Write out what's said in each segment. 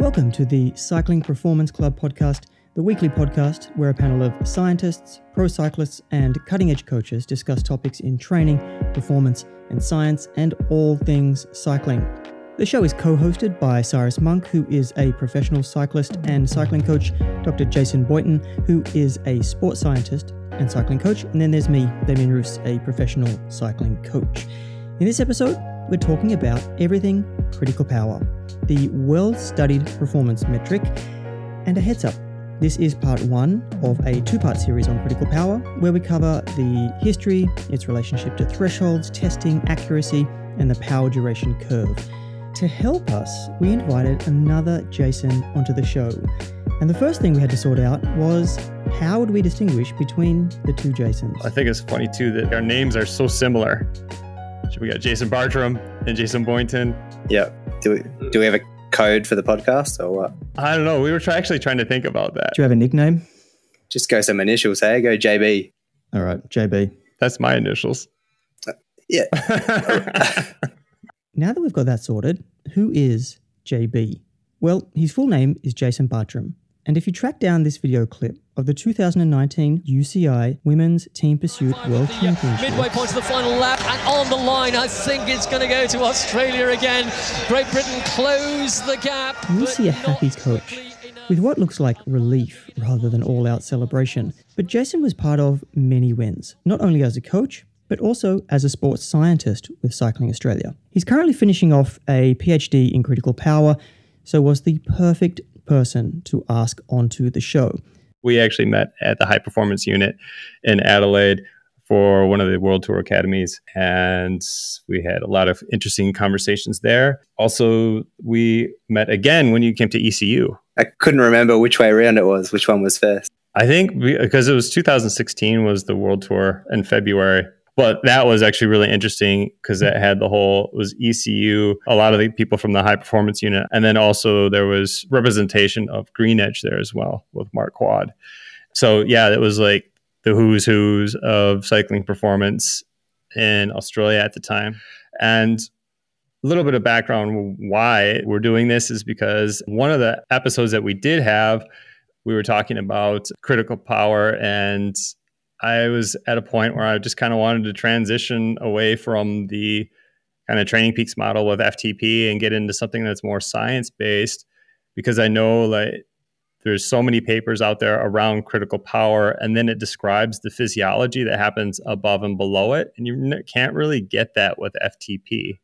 Welcome to the Cycling Performance Club podcast, the weekly podcast where a panel of scientists, pro cyclists, and cutting edge coaches discuss topics in training, performance, and science, and all things cycling. The show is co hosted by Cyrus Monk, who is a professional cyclist and cycling coach, Dr. Jason Boynton, who is a sports scientist and cycling coach, and then there's me, Damien Roos, a professional cycling coach. In this episode, we're talking about everything critical power, the well studied performance metric, and a heads up. This is part one of a two part series on critical power, where we cover the history, its relationship to thresholds, testing, accuracy, and the power duration curve. To help us, we invited another Jason onto the show. And the first thing we had to sort out was how would we distinguish between the two Jasons? I think it's funny too that our names are so similar. So we got Jason Bartram and Jason Boynton. Yeah. Do we, do we have a code for the podcast or what? I don't know. We were try- actually trying to think about that. Do you have a nickname? Just go some initials, hey? Go JB. All right, JB. That's my initials. Yeah. Now that we've got that sorted, who is JB? Well, his full name is Jason Bartram. And if you track down this video clip of the 2019 UCI Women's Team Pursuit World Championship, Midway point to the final lap, and on the line, I think it's going to go to Australia again. Great Britain close the gap. you but see a happy coach with what looks like relief rather than all out celebration. But Jason was part of many wins, not only as a coach, but also as a sports scientist with Cycling Australia. He's currently finishing off a PhD in critical power, so was the perfect person to ask onto the show. we actually met at the high performance unit in Adelaide for one of the World Tour academies, and we had a lot of interesting conversations there. Also, we met again when you came to ECU. I couldn't remember which way around it was, which one was first. I think because it was 2016 was the World Tour in February. But that was actually really interesting because it had the whole was ECU, a lot of the people from the high performance unit, and then also there was representation of Green Edge there as well with Marc Quod. So yeah, it was like the who's who's of cycling performance in Australia at the time. And a little bit of background why we're doing this is because one of the episodes that we did have, we were talking about critical power and I was at a point where I just kind of wanted to transition away from the kind of training peaks model with FTP and get into something that's more science based because I know like there's so many papers out there around critical power and then it describes the physiology that happens above and below it and you can't really get that with FTP.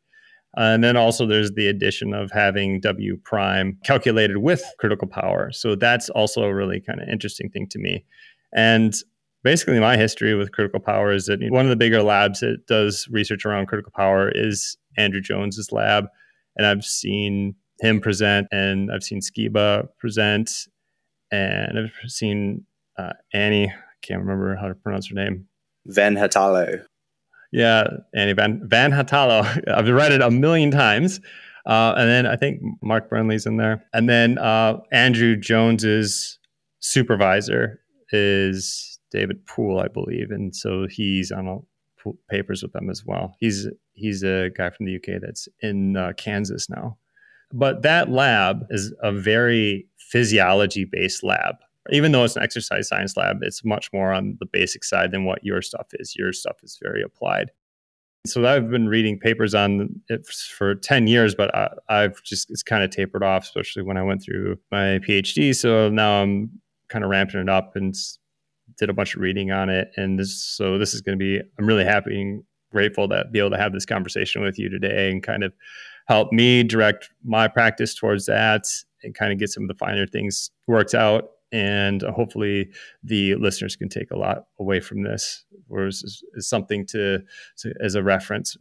Uh, and then also there's the addition of having W prime calculated with critical power. So that's also a really kind of interesting thing to me. And basically my history with critical power is that one of the bigger labs that does research around critical power is Andrew Jones's lab. And I've seen him present and I've seen Skiba present and I've seen uh, Anni, I can't remember how to pronounce her name. Vanhatalo. Yeah, Anni Van, Vanhatalo. I've read it a million times. Uh, and then I think Mark Burnley's in there. And then uh, Andrew Jones's supervisor is David Poole, I believe. And so he's on papers with them as well. He's he's a guy from the UK that's in uh, Kansas now. But that lab is a very physiology based lab. Even though it's an exercise science lab, it's much more on the basic side than what your stuff is. Your stuff is very applied. So I've been reading papers on it for 10 years, but I, I've just, it's kind of tapered off, especially when I went through my PhD. So now I'm kind of ramping it up and did a bunch of reading on it. And this, so this is going to be, I'm really happy and grateful to be able to have this conversation with you today and kind of help me direct my practice towards that and kind of get some of the finer things worked out. And hopefully the listeners can take a lot away from this, or is, is something to, to as a reference,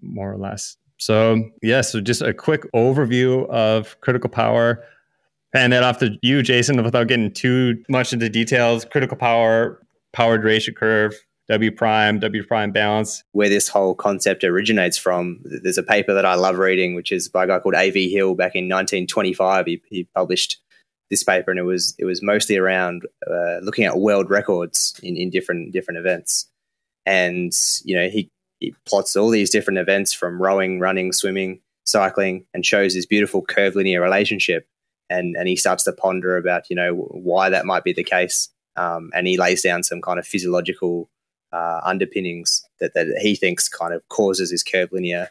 more or less. So yeah, so just a quick overview of critical power. Hand that off to you, Jason, without getting too much into details. Critical power, power duration curve, W prime, W prime balance. Where this whole concept originates from, there's a paper that I love reading, which is by a guy called A.V. Hill back in 1925. He, he published this paper, and it was it was mostly around uh, looking at world records in, in different different events. And you know, he, he plots all these different events from rowing, running, swimming, cycling, and shows this beautiful curvilinear relationship and and he starts to ponder about you know why that might be the case, um, and he lays down some kind of physiological uh, underpinnings that that he thinks kind of causes his curvilinear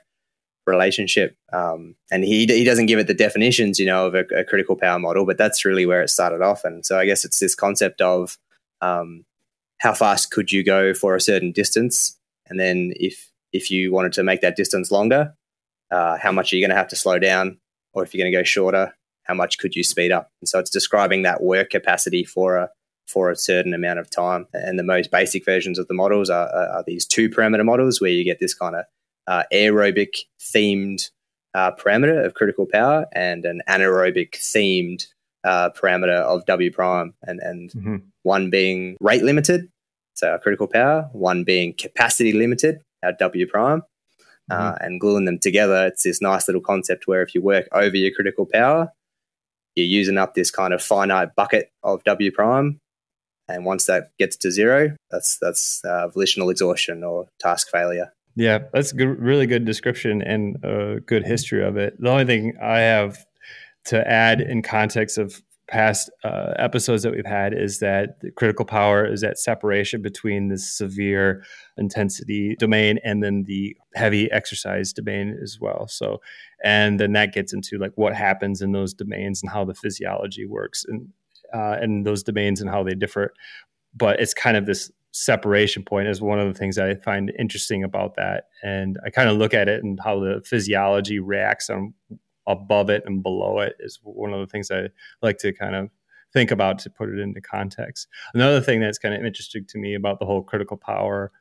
relationship. Um, and he he doesn't give it the definitions, you know, of a, a, critical power model, but that's really where it started off. And so I guess it's this concept of um, how fast could you go for a certain distance, and then if if you wanted to make that distance longer, uh, how much are you going to have to slow down, or if you're going to go shorter, how much could you speed up? And so it's describing that work capacity for a for a certain amount of time. And the most basic versions of the models are, are, are these two parameter models where you get this kind of uh, aerobic themed uh, parameter of critical power and an anaerobic themed uh, parameter of W prime, and, and mm-hmm. one being rate limited, so our critical power, one being capacity limited, our W prime. Uh, mm-hmm. and gluing them together, it's this nice little concept where if you work over your critical power, you're using up this kind of finite bucket of W prime. And once that gets to zero, that's that's uh, volitional exhaustion or task failure. Yeah, that's a good, really good description and a good history of it. The only thing I have to add in context of past uh, episodes that we've had is that critical power is that separation between the severe intensity domain and then the heavy exercise domain as well. So, and then that gets into like what happens in those domains and how the physiology works and uh, and those domains and how they differ. But it's kind of this separation point is one of the things I find interesting about that. And I kind of look at it and how the physiology reacts on above it and below it is one of the things I like to kind of think about to put it into context. Another thing that's kind of interesting to me about the whole critical power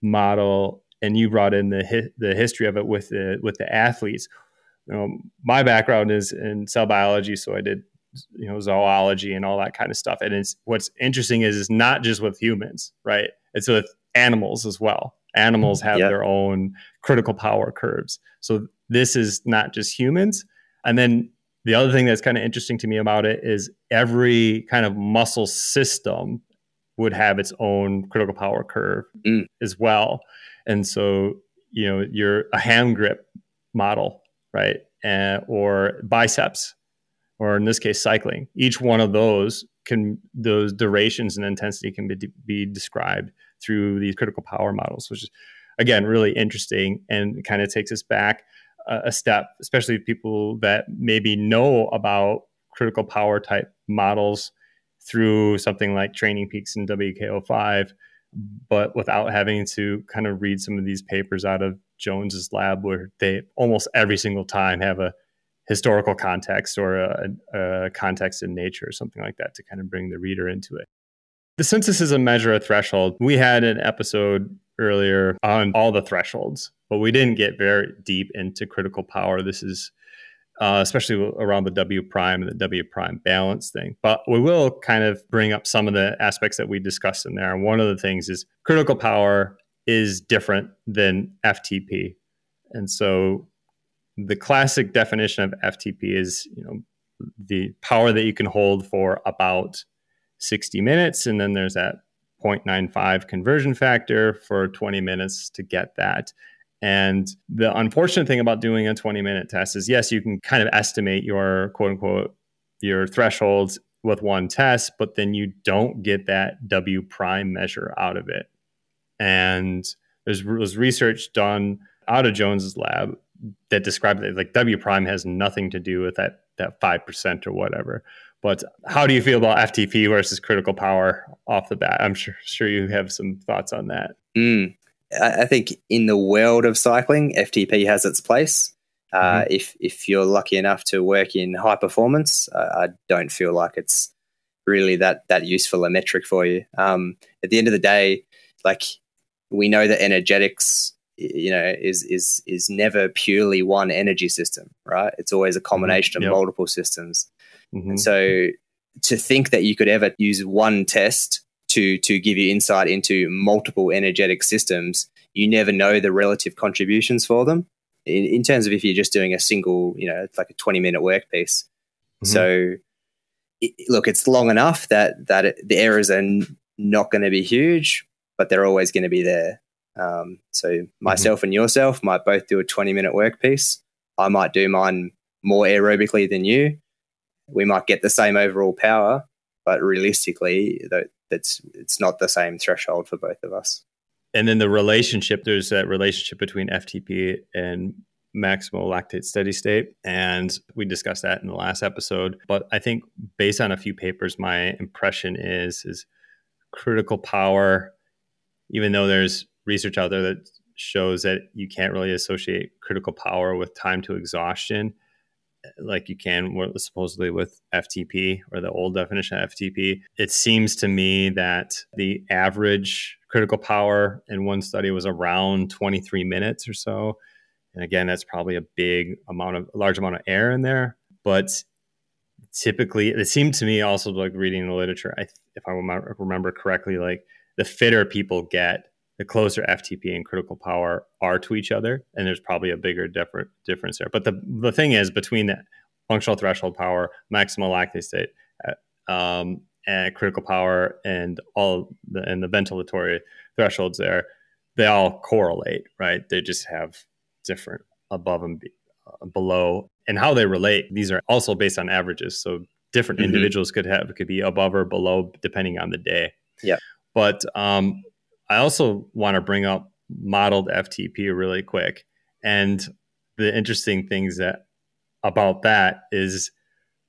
model, and you brought in the hi- the history of it with the with the athletes. You know, my background is in cell biology, so I did you know zoology and all that kind of stuff. And it's what's interesting is it's not just with humans right? It's with animals as well. Animals have yep. their own critical power curves. So this is not just humans. And then the other thing that's kind of interesting to me about it is every kind of muscle system would have its own critical power curve mm. as well. And so you know you're a hand grip model right or biceps or in this case, cycling. Each one of those can those durations and intensity can be, be described through these critical power models, which is again really interesting and kind of takes us back a, a step, especially people that maybe know about critical power type models through something like Training Peaks and WKO5, but without having to kind of read some of these papers out of Jones's lab where they almost every single time have a historical context or a, a, context in nature or something like that to kind of bring the reader into it. The census is a measure of threshold. We had an episode earlier on all the thresholds, but we didn't get very deep into critical power. This is uh, especially around the W prime and the W prime balance thing. But we will kind of bring up some of the aspects that we discussed in there. And one of the things is critical power is different than FTP. And so the classic definition of FTP is, you know, the power that you can hold for about 60 minutes. And then there's that 0.95 conversion factor for 20 minutes to get that. And the unfortunate thing about doing a 20 minute test is yes, you can kind of estimate your quote unquote your thresholds with one test, but then you don't get that W prime measure out of it. And there's was research done out of Jones's lab that describe that like W prime has nothing to do with that that five percent or whatever. But how do you feel about FTP versus critical power off the bat? I'm sure sure you have some thoughts on that. Mm. I think in the world of cycling, FTP has its place. Uh, mm-hmm. If if you're lucky enough to work in high performance, uh, I don't feel like it's really that that useful a metric for you. Um, at the end of the day, like we know that energetics you know is is is never purely one energy system right it's always a combination mm-hmm. of multiple systems mm-hmm. and so to think that you could ever use one test to to give you insight into multiple energetic systems you never know the relative contributions for them in, in terms of if you're just doing a single you know it's like a 20 minute work piece mm-hmm. so it, look it's long enough that that it, the errors are n- not going to be huge but they're always going to be there um, so mm-hmm. myself mm-hmm. and yourself might both do a 20 minute work piece. I might do mine more aerobically than you. we might get the same overall power, but realistically, that that's it's not the same threshold for both of us. And then the relationship, there's that relationship between FTP and maximal lactate steady state. And we discussed that in the last episode. But I think based on a few papers, my impression is is critical power, even though there's research out there that shows that you can't really associate critical power with time to exhaustion like you can supposedly with FTP or the old definition of FTP. It seems to me that the average critical power in one study was around 23 minutes or so. And again, that's probably a big amount of a large amount of air in there. But typically, it seemed to me also like reading the literature. I, if I remember correctly, like the fitter people get, the closer FTP and critical power are to each other, and there's probably a bigger different difference there. But the the thing is, between the functional threshold power, maximal lactate state, uh, um, and critical power, and all the and the ventilatory thresholds there, they all correlate, right? They just have different above and be, uh, below, and how they relate. These are also based on averages, so different mm-hmm. individuals could have could be above or below depending on the day. Yeah. But um, I also want to bring up modeled FTP really quick, and the interesting things that about that is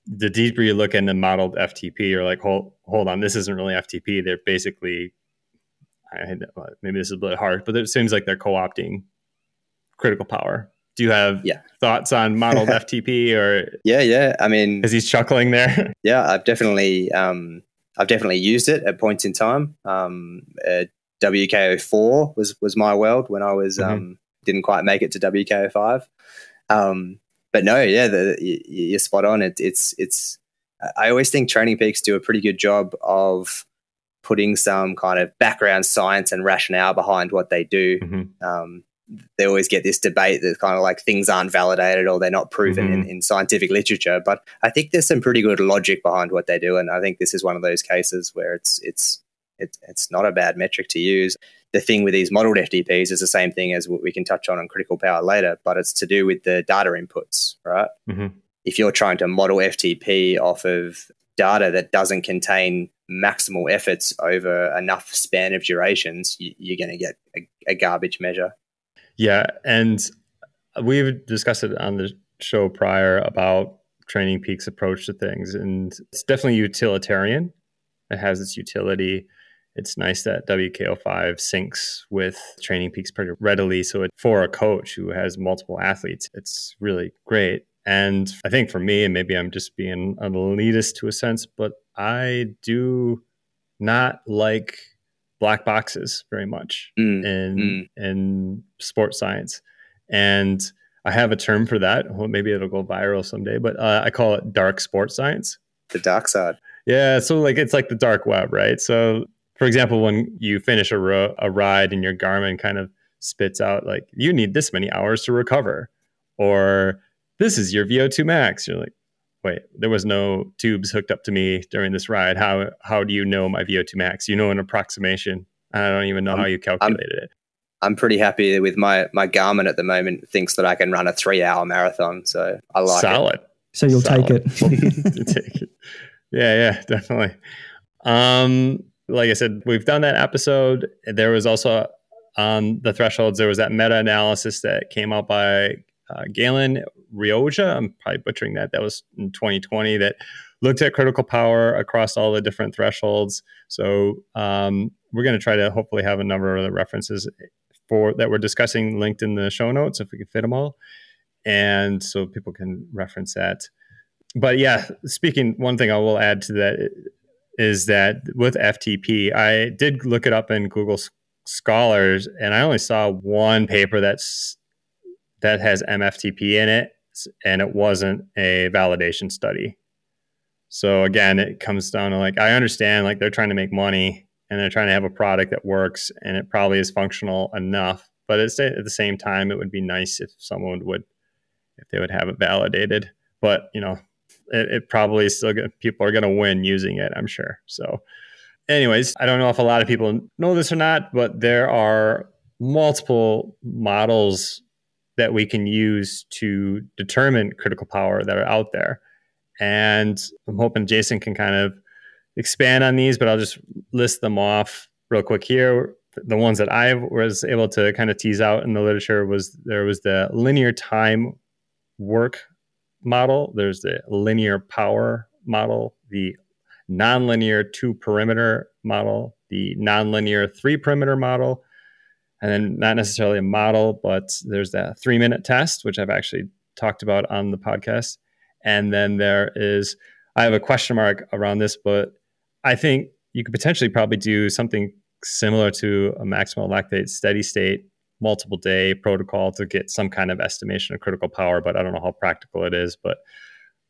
the deeper you look into modeled FTP, you're like, hold hold on, this isn't really FTP. They're basically, I, maybe this is a bit hard, but it seems like they're co-opting critical power. Do you have yeah. thoughts on modeled FTP or? Yeah, yeah. I mean, is he's chuckling there? Yeah, I've definitely, um, I've definitely used it at points in time. Um, uh, WKO4 was was my world when I was mm-hmm. um, didn't quite make it to WKO5. Um, but no, yeah, the, you, are spot on. It, it's it's. I always think Training Peaks do a pretty good job of putting some kind of background science and rationale behind what they do. Mm-hmm. Um, they always get this debate that kind of like things aren't validated or they're not proven mm-hmm. in, in, scientific literature. But I think there's some pretty good logic behind what they do, and I think this is one of those cases where it's it's it, it's not a bad metric to use. The thing with these modeled FTPs is the same thing as what we can touch on on critical power later, but it's to do with the data inputs, right? Mm-hmm. If you're trying to model FTP off of data that doesn't contain maximal efforts over enough span of durations, you, are going to get a, a garbage measure. Yeah, and we've discussed it on the show prior about Training Peaks approach to things, and it's definitely utilitarian. It has its utility. It's nice that WKO5 syncs with Training Peaks pretty readily. So it, for a coach who has multiple athletes, it's really great. And I think for me, and maybe I'm just being an elitist to a sense, but I do not like black boxes very much mm, in mm. in sports science, and I have a term for that. Well, maybe it'll go viral someday, but uh, I call it dark sports science. The dark side. Yeah, so like it's like the dark web, right? So, for example, when you finish a ro- a ride and your Garmin kind of spits out like you need this many hours to recover, or this is your VO2 max. You're like, wait, there was no tubes hooked up to me during this ride. How how do you know my VO2 max? You know an approximation. I don't even know I'm, how you calculated I'm, it. I'm pretty happy with my my Garmin at the moment. Thinks that I can run a three hour marathon, so I like Solid. it. So you'll Solid. take it. take it. Yeah, yeah, definitely. Um, like I said, we've done that episode. There was also on the thresholds. There was that meta analysis that came out by uh, Galen Rioja. I'm probably butchering that. That was in 2020 that looked at critical power across all the different thresholds. So um, we're going to try to hopefully have a number of the references for that we're discussing linked in the show notes if we can fit them all, and so people can reference that. But yeah, speaking one thing I will add to that is that with FTP, I did look it up in Google Scholars, and I only saw one paper that's that has MFTP in it, and it wasn't a validation study. So again, it comes down to like I understand like they're trying to make money and they're trying to have a product that works and it probably is functional enough. But at the same time, it would be nice if someone would if they would have it validated. But you know, it, it probably still get, people are going to win using it. I'm sure. So, anyways, I don't know if a lot of people know this or not, but there are multiple models that we can use to determine critical power that are out there. And I'm hoping Jason can kind of expand on these, but I'll just list them off real quick here. The ones that I was able to kind of tease out in the literature was there was the linear time work model, there's the linear power model, the nonlinear two parameter model, the nonlinear three parameter model, and then not necessarily a model, but there's that three minute test, which I've actually talked about on the podcast. And then there is, I have a question mark around this, but I think you could potentially probably do something similar to a maximal lactate steady state multiple day protocol to get some kind of estimation of critical power, but I don't know how practical it is. But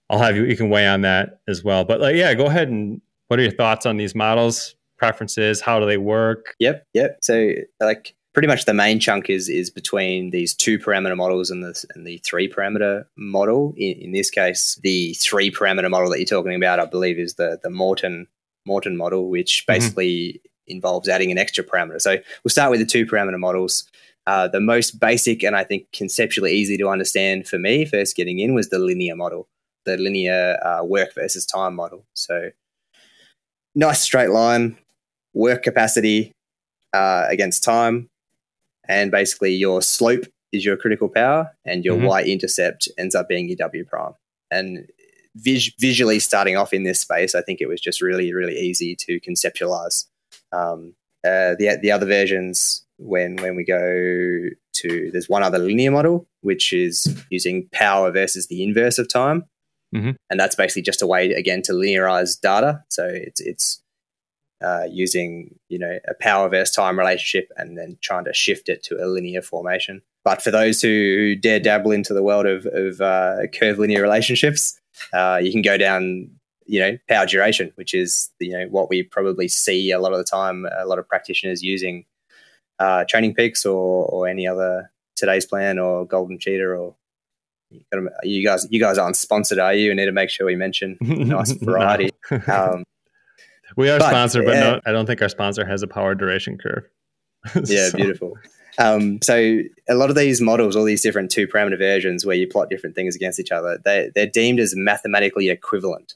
I'll have you, you can weigh on that as well. But like, yeah, go ahead and what are your thoughts on these models, preferences? How do they work? Yep, yep. So, like, pretty much the main chunk is is between these two parameter models and the and the three parameter model. In, in, this case, the three parameter model that you're talking about, I believe, is the the Morton Morton model, which mm-hmm. basically mm-hmm. involves adding an extra parameter. So we'll start with the two parameter models. Uh, the most basic and I think conceptually easy to understand for me first getting in was the linear model, the linear uh, work versus time model. So nice straight line, work capacity uh, against time, and basically your slope is your critical power, and your mm-hmm. y intercept ends up being your w prime. And vis- visually starting off in this space, I think it was just really, really easy to conceptualize. Um, uh, the the other versions, when when we go to, there's one other linear model which is using power versus the inverse of time, mm-hmm. and that's basically just a way again to linearize data. So it's it's uh, using you know a power versus time relationship and then trying to shift it to a linear formation. But for those who dare dabble into the world of, of uh, curvilinear relationships, uh, you can go down you know power duration, which is you know what we probably see a lot of the time. A lot of practitioners using uh, TrainingPeaks or or any other today's plan or golden cheetah or you guys you guys aren't sponsored are you we need to make sure we mention nice variety um, we are but, sponsored, but no, I don't think our sponsor has a power duration curve. yeah, so. beautiful. Um, so a lot of these models, all these different two parameter versions where you plot different things against each other, they, they're deemed as mathematically equivalent,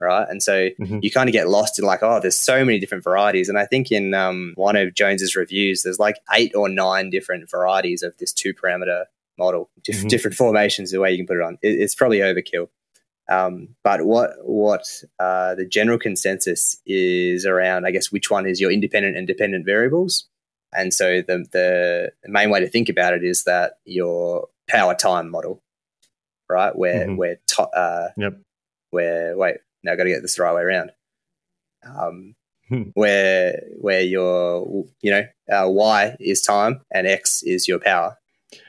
right? And so mm-hmm. you kind of get lost in like, oh, there's so many different varieties. And I think in um, one of Jones's reviews, there's like eight or nine different varieties of this two parameter model, diff- mm-hmm. different formations, the way you can put it on. It, it's probably overkill. Um, but what what uh, the general consensus is around, I guess, which one is your independent and dependent variables. And so the, the main way to think about it is that your power time model, right? Where mm-hmm. where to, uh, yep. where wait, now I got to get this the right way around. Um, hmm. where where your you know uh, y is time and x is your power,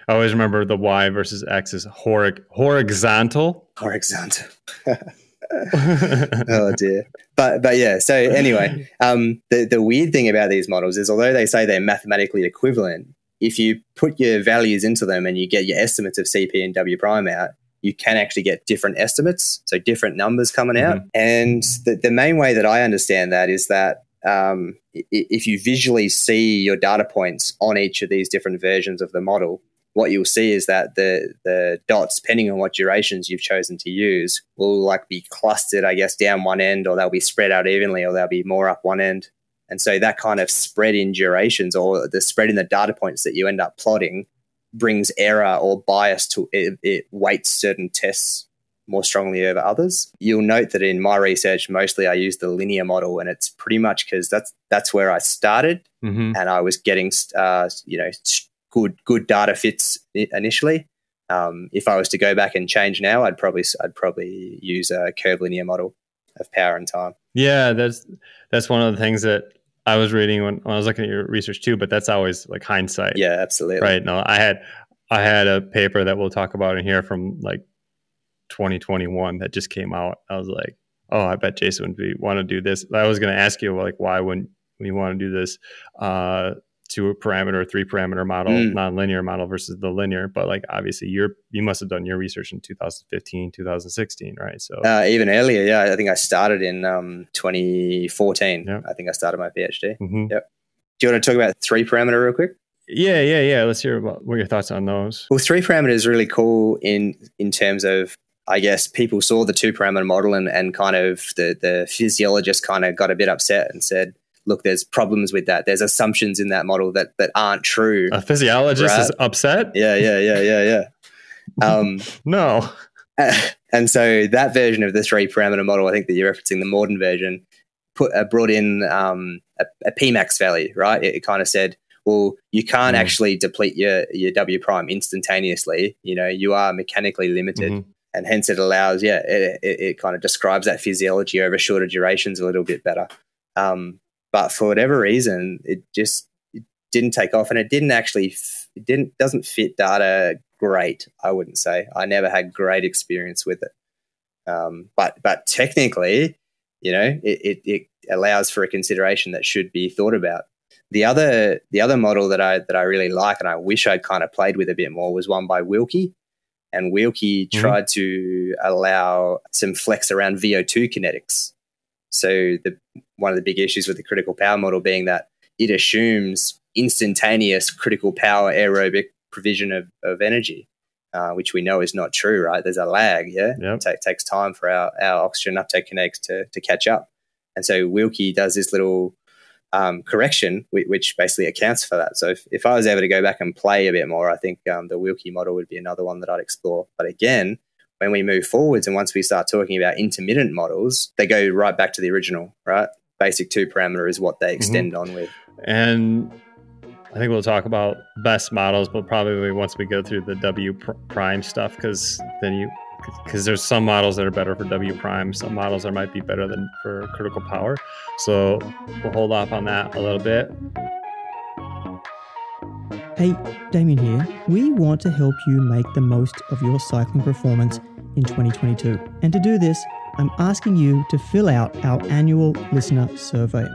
I always remember the y versus x is hor- horizontal. Horizontal. oh dear. But but yeah. So anyway, um, the the weird thing about these models is although they say they're mathematically equivalent, if you put your values into them and you get your estimates of CP and W prime out, you can actually get different estimates, so different numbers coming out. Mm-hmm. And the, the main way that I understand that is that um, if you visually see your data points on each of these different versions of the model, what you'll see is that the the dots, depending on what durations you've chosen to use, will like be clustered, I guess, down one end, or they'll be spread out evenly, or they'll be more up one end. And so that kind of spread in durations, or the spread in the data points that you end up plotting, brings error or bias to it, it weights certain tests more strongly over others. You'll note that in my research, mostly I use the linear model, and it's pretty much because that's that's where I started, mm-hmm. and I was getting uh, you know good good data fits initially. Um, if I was to go back and change now, I'd probably I'd probably use a curvilinear model of power and time. Yeah, that's that's one of the things that I was reading when, when I was looking at your research too. But that's always like hindsight. Yeah, absolutely. Right. No, I had I had a paper that we'll talk about in here from like 2021 that just came out. I was like, oh, I bet Jason would be, want to do this. I was going to ask you like, why wouldn't we want to do this? Uh, two parameter, three parameter model, mm. non-linear model versus the linear. But like obviously you're you must have done your research in 2015, 2016, right? So uh, even earlier, yeah. I think I started in um, 2014. Yep. I think I started my PhD. Mm-hmm. Yep. Do you want to talk about three parameter real quick? Yeah, yeah, yeah. Let's hear about what your thoughts on those. Well, three parameter is really cool in in terms of I guess people saw the two parameter model and, and kind of the, the physiologist kind of got a bit upset and said, look, there's problems with that. There's assumptions in that model that, that aren't true. A physiologist right? is upset? Yeah, yeah, yeah, yeah, yeah. Um, no. and so that version of the three parameter model, I think that you're referencing the Morton version, put uh, brought in um, a, a Pmax value, right? It, it kind of said, well, you can't mm. actually deplete your, your W prime instantaneously. You know, you are mechanically limited. Mm-hmm. And hence it allows, yeah, it, it, it, kind of describes that physiology over shorter durations a little bit better. Um, but for whatever reason, it just it didn't take off, and it didn't actually, it didn't doesn't fit data great. I wouldn't say I never had great experience with it. Um, but but technically, you know, it, it, it allows for a consideration that should be thought about. The other the other model that I that I really like and I wish I'd kind of played with a bit more was one by Wilkie. And Wilkie mm-hmm. tried to allow some flex around VO2 kinetics. So the one of the big issues with the critical power model being that it assumes instantaneous critical power aerobic provision of, of energy, uh, which we know is not true, right? There's a lag, yeah? Yep. It takes time for our, our oxygen uptake kinetics to, to catch up. And so Wilkie does this little um, correction, which basically accounts for that. So if, if I was able to go back and play a bit more, I think um, the Wilkie model would be another one that I'd explore. But again, when we move forwards and once we start talking about intermittent models, they go right back to the original, right? Basic two parameter is what they mm-hmm. extend mm-hmm. on with. And I think we'll talk about best models, but probably once we go through the W prime stuff, because then you because there's some models that are better for W prime, some models that might be better than for critical power. So we'll hold off on that a little bit. Hey, Damien here. We want to help you make the most of your cycling performance in 2022. And to do this, I'm asking you to fill out our annual listener survey.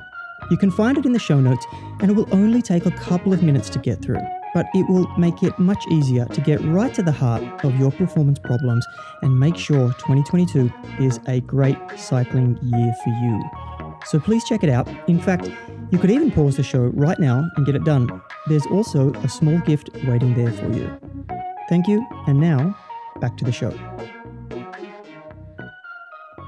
You can find it in the show notes, and it will only take a couple of minutes to get through but it will make it much easier to get right to the heart of your performance problems and make sure 2022 is a great cycling year for you. So please check it out. In fact, you could even pause the show right now and get it done. There's also a small gift waiting there for you. Thank you, and now back to the show.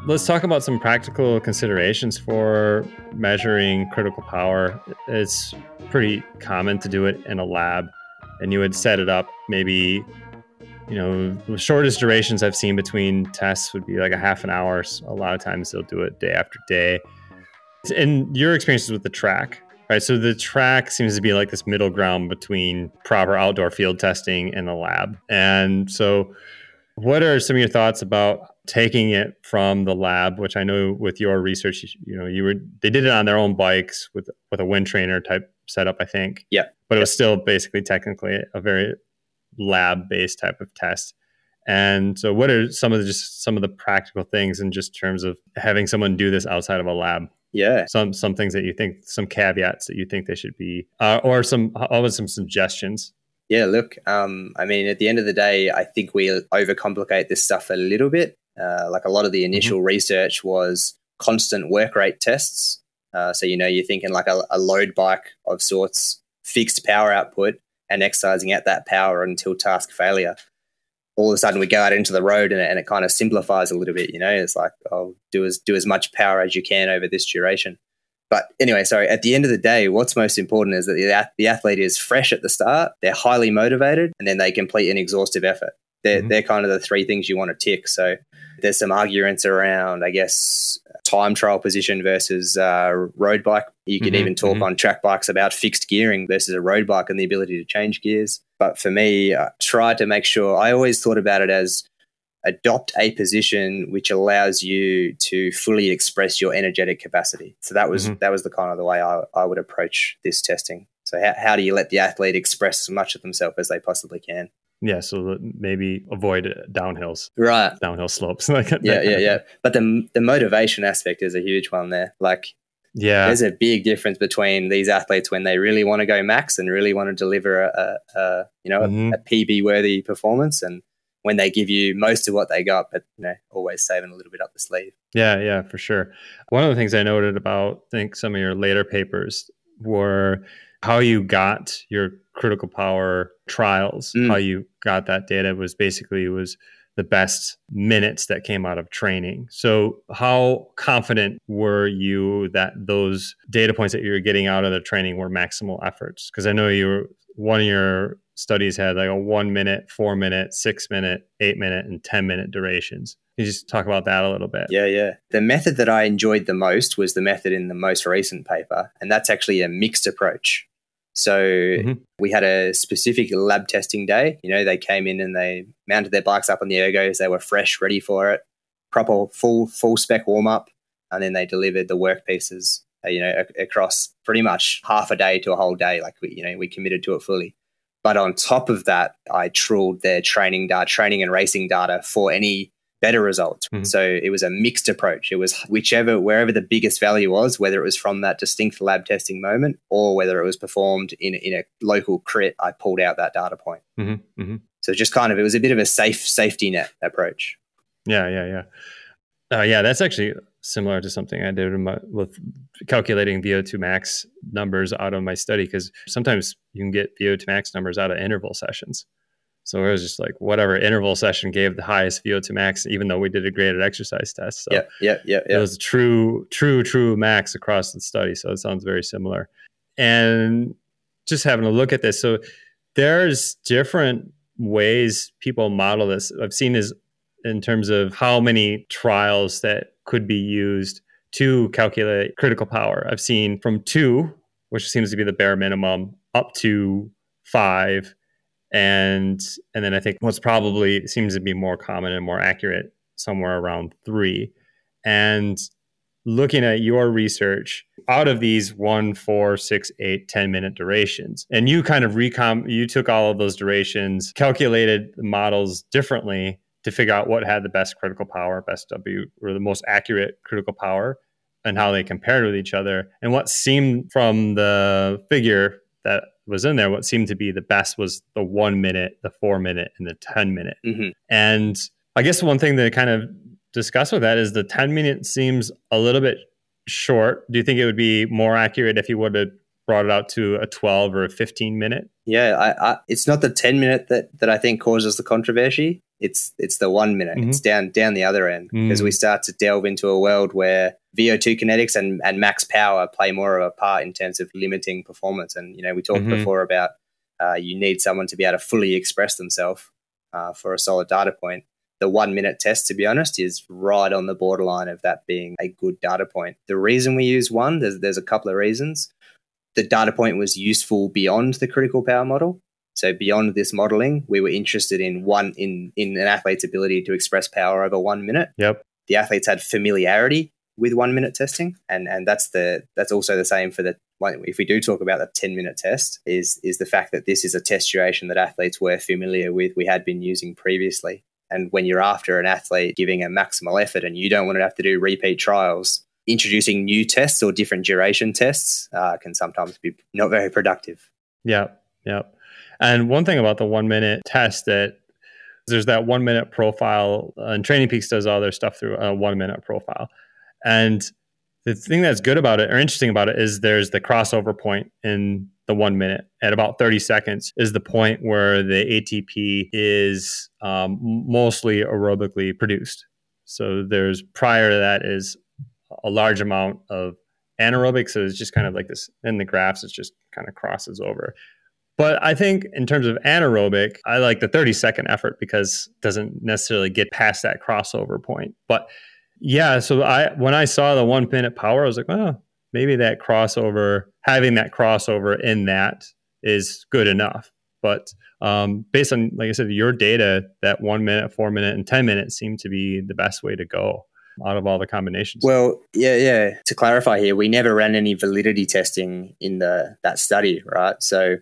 Let's talk about some practical considerations for measuring critical power. It's pretty common to do it in a lab and you would set it up maybe you know the shortest durations i've seen between tests would be like a half an hour a lot of times they'll do it day after day and your experiences with the track right so the track seems to be like this middle ground between proper outdoor field testing and the lab. And so what are some of your thoughts about taking it from the lab which i know with your research you know you were they did it on their own bikes with with a wind trainer type setup i think. Yeah. But it was still basically technically a very lab based type of test. And so what are some of the, just some of the practical things in just terms of having someone do this outside of a lab yeah some some things that you think some caveats that you think they should be uh, or some always some suggestions yeah look um, i mean at the end of the day i think we overcomplicate this stuff a little bit uh, like a lot of the initial mm-hmm. research was constant work rate tests. Uh, so, you know, you're thinking like a, a, load bike of sorts, fixed power output, and exercising at that power until task failure. All of a sudden, we go out into the road, and, and it kind of simplifies a little bit. You know, it's like, oh, do as do as much power as you can over this duration. But anyway, sorry. At the end of the day, what's most important is that the, the athlete is fresh at the start, they're highly motivated, and then they complete an exhaustive effort. They're, mm-hmm. they're kind of the three things you want to tick. So there's some arguments around, I guess, time trial position versus uh, road bike. You could mm-hmm, even talk mm-hmm. on track bikes about fixed gearing versus a road bike and the ability to change gears. But for me, I tried to make sure I always thought about it as adopt a position which allows you to fully express your energetic capacity. So that was mm-hmm. that was the kind of the way I, I would approach this testing. So how, how do you let the athlete express as much of themselves as they possibly can? Yeah, so maybe avoid downhills, right? Downhill slopes, like yeah, yeah, yeah. But the the motivation aspect is a huge one there. Like, yeah, there's a big difference between these athletes when they really want to go max and really want to deliver a, a, a you know mm-hmm. a, a PB worthy performance, and when they give you most of what they got, but you know always saving a little bit up the sleeve. Yeah, yeah, for sure. One of the things I noted about I think some of your later papers were how you got your critical power trials, mm. how you got that data was basically was the best minutes that came out of training. So, how confident were you that those data points that you were getting out of the training were maximal efforts? Because I know you were one of your studies had like a one minute, four minute, six minute, eight minute, and 10 minute durations. Can you just talk about that a little bit? Yeah, yeah. The method that I enjoyed the most was the method in the most recent paper, and that's actually a mixed approach. So mm-hmm. we had a specific lab testing day. You know, they came in and they mounted their bikes up on the ergos. They were fresh, ready for it. Proper full full spec warm up, and then they delivered the work pieces. Uh, you know, a- across pretty much half a day to a whole day. Like we, you know, we committed to it fully. But on top of that, I trawled their training data, training and racing data for any better results. Mm-hmm. So it was a mixed approach. It was whichever, wherever the biggest value was, whether it was from that distinct lab testing moment or whether it was performed in, in a local crit, I pulled out that data point. Mm-hmm. Mm-hmm. So just kind of, it was a bit of a safe safety net approach. Yeah, yeah, yeah. Uh, yeah, that's actually similar to something I did my, with calculating VO2 max numbers out of my study because sometimes you can get VO2 max numbers out of interval sessions. So it was just like whatever interval session gave the highest VO2 max, even though we did a graded exercise test. So yeah, yeah, yeah, yeah. It was true, true, true max across the study. So it sounds very similar. And just having a look at this, so there's different ways people model this. I've seen is in terms of how many trials that could be used to calculate critical power. I've seen from two, which seems to be the bare minimum, up to five and and then I think what's probably seems to be more common and more accurate somewhere around three. And looking at your research out of these one, four, six, eight, 10 minute durations, and you kind of recom you took all of those durations, calculated the models differently to figure out what had the best critical power, best W, or the most accurate critical power, and how they compared with each other. And what seemed from the figure that was in there, what seemed to be the best was the one minute, the four minute, and the 10 minute. Mm-hmm. And I guess one thing to kind of discuss with that is the 10 minute seems a little bit short. Do you think it would be more accurate if you would have brought it out to a 12 or a 15 minute? Yeah, I, I, it's not the 10 minute that, that I think causes the controversy. It's it's the one minute. Mm-hmm. It's down down the other end because mm. we start to delve into a world where VO2 kinetics and, and max power play more of a part in terms of limiting performance. And you know, we talked mm-hmm. before about uh, you need someone to be able to fully express themselves uh, for a solid data point. The one minute test, to be honest, is right on the borderline of that being a good data point. The reason we use one, there's, there's a couple of reasons the data point was useful beyond the critical power model. So beyond this modeling, we were interested in one in in an athlete's ability to express power over one minute. Yep. The athletes had familiarity with one minute testing, and and that's the that's also the same for the. If we do talk about the ten minute test, is is the fact that this is a test duration that athletes were familiar with. We had been using previously, and when you're after an athlete giving a maximal effort, and you don't want to have to do repeat trials, introducing new tests or different duration tests uh, can sometimes be not very productive. Yeah, yeah. And one thing about the one minute test that there's that one minute profile, and Training Peaks does all their stuff through a one minute profile. And the thing that's good about it or interesting about it is there's the crossover point in the one minute at about 30 seconds is the point where the ATP is um, mostly aerobically produced. So there's prior to that is a large amount of anaerobic. So it's just kind of like this in the graphs, it just kind of crosses over. But I think in terms of anaerobic, I like the 30 second effort because it doesn't necessarily get past that crossover point. But yeah, so I when I saw the one minute power, I was like, oh, maybe that crossover, having that crossover in that is good enough. But um, based on, like I said, your data, that one minute, four minute, and 10 minutes seem to be the best way to go out of all the combinations. Well, yeah, yeah. To clarify here, we never ran any validity testing in the that study, right? So,